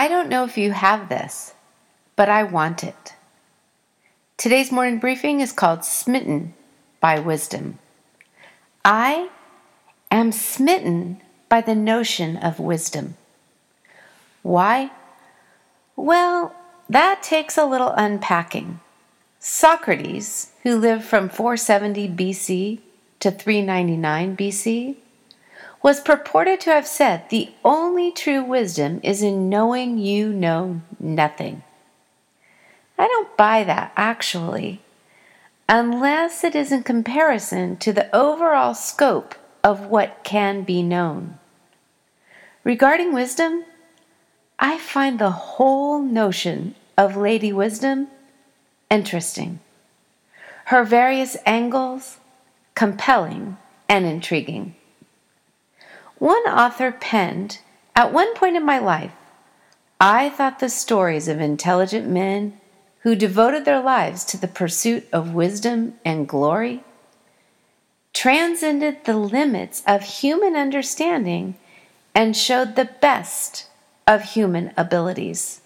I don't know if you have this, but I want it. Today's morning briefing is called Smitten by Wisdom. I am smitten by the notion of wisdom. Why? Well, that takes a little unpacking. Socrates, who lived from 470 BC to 399 BC, was purported to have said the only true wisdom is in knowing you know nothing. I don't buy that, actually, unless it is in comparison to the overall scope of what can be known. Regarding wisdom, I find the whole notion of Lady Wisdom interesting, her various angles compelling and intriguing. One author penned, At one point in my life, I thought the stories of intelligent men who devoted their lives to the pursuit of wisdom and glory transcended the limits of human understanding and showed the best of human abilities.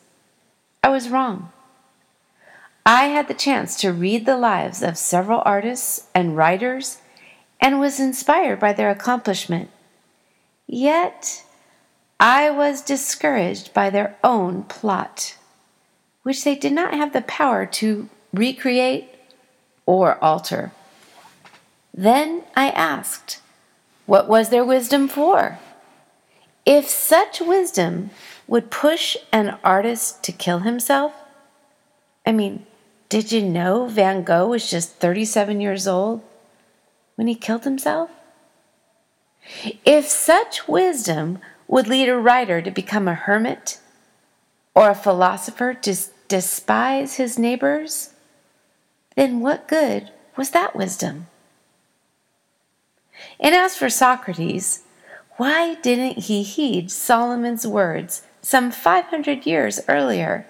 I was wrong. I had the chance to read the lives of several artists and writers and was inspired by their accomplishment Yet I was discouraged by their own plot, which they did not have the power to recreate or alter. Then I asked, What was their wisdom for? If such wisdom would push an artist to kill himself, I mean, did you know Van Gogh was just 37 years old when he killed himself? If such wisdom would lead a writer to become a hermit or a philosopher to despise his neighbors, then what good was that wisdom? And as for Socrates, why didn't he heed Solomon's words some 500 years earlier?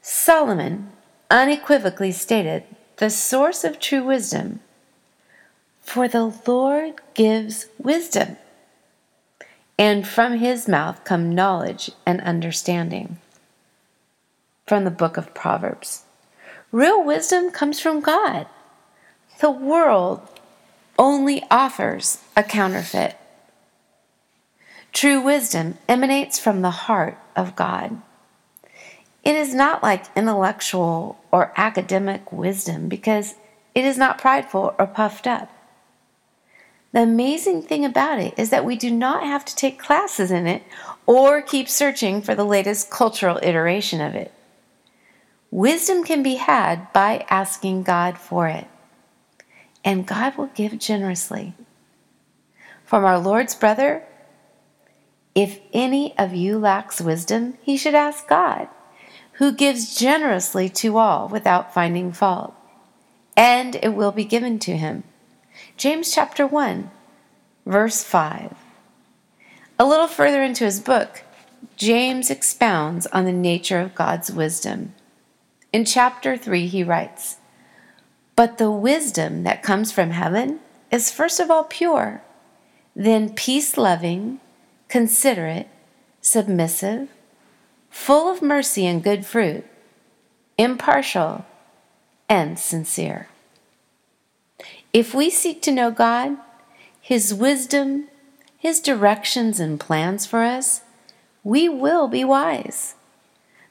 Solomon unequivocally stated the source of true wisdom for the Lord gives wisdom, and from his mouth come knowledge and understanding. From the book of Proverbs. Real wisdom comes from God. The world only offers a counterfeit. True wisdom emanates from the heart of God. It is not like intellectual or academic wisdom because it is not prideful or puffed up. The amazing thing about it is that we do not have to take classes in it or keep searching for the latest cultural iteration of it. Wisdom can be had by asking God for it, and God will give generously. From our Lord's brother, if any of you lacks wisdom, he should ask God, who gives generously to all without finding fault, and it will be given to him. James chapter 1, verse 5. A little further into his book, James expounds on the nature of God's wisdom. In chapter 3, he writes, But the wisdom that comes from heaven is first of all pure, then peace loving, considerate, submissive, full of mercy and good fruit, impartial, and sincere. If we seek to know God, His wisdom, His directions and plans for us, we will be wise.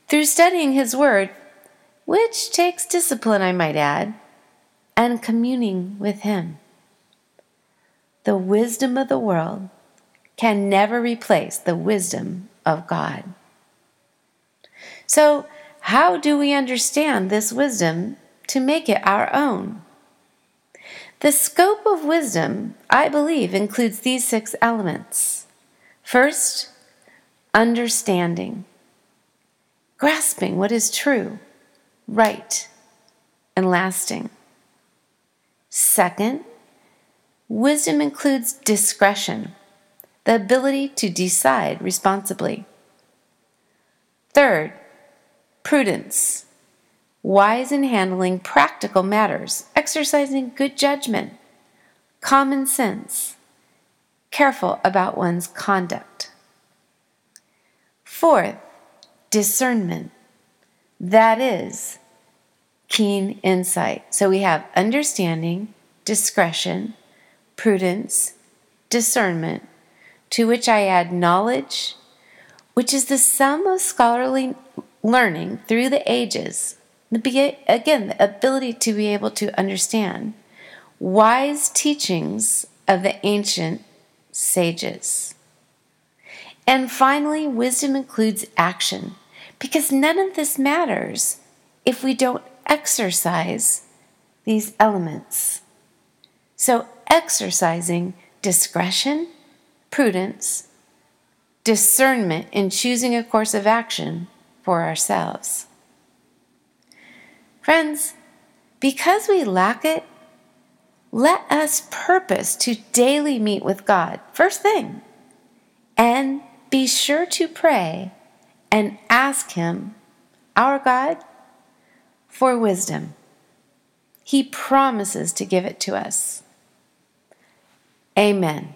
Through studying His Word, which takes discipline, I might add, and communing with Him. The wisdom of the world can never replace the wisdom of God. So, how do we understand this wisdom to make it our own? The scope of wisdom, I believe, includes these six elements. First, understanding, grasping what is true, right, and lasting. Second, wisdom includes discretion, the ability to decide responsibly. Third, prudence, wise in handling practical matters, exercising good judgment, common sense, careful about one's conduct. Fourth, discernment. That is keen insight. So we have understanding, discretion, prudence, discernment, to which I add knowledge, which is the sum of scholarly learning through the ages. Again, the ability to be able to understand wise teachings of the ancient sages. And finally, wisdom includes action, because none of this matters if we don't exercise these elements. So, exercising discretion, prudence, discernment in choosing a course of action for ourselves. Friends, because we lack it, let us purpose to daily meet with God, first thing, and be sure to pray and ask Him, our God, for wisdom. He promises to give it to us. Amen.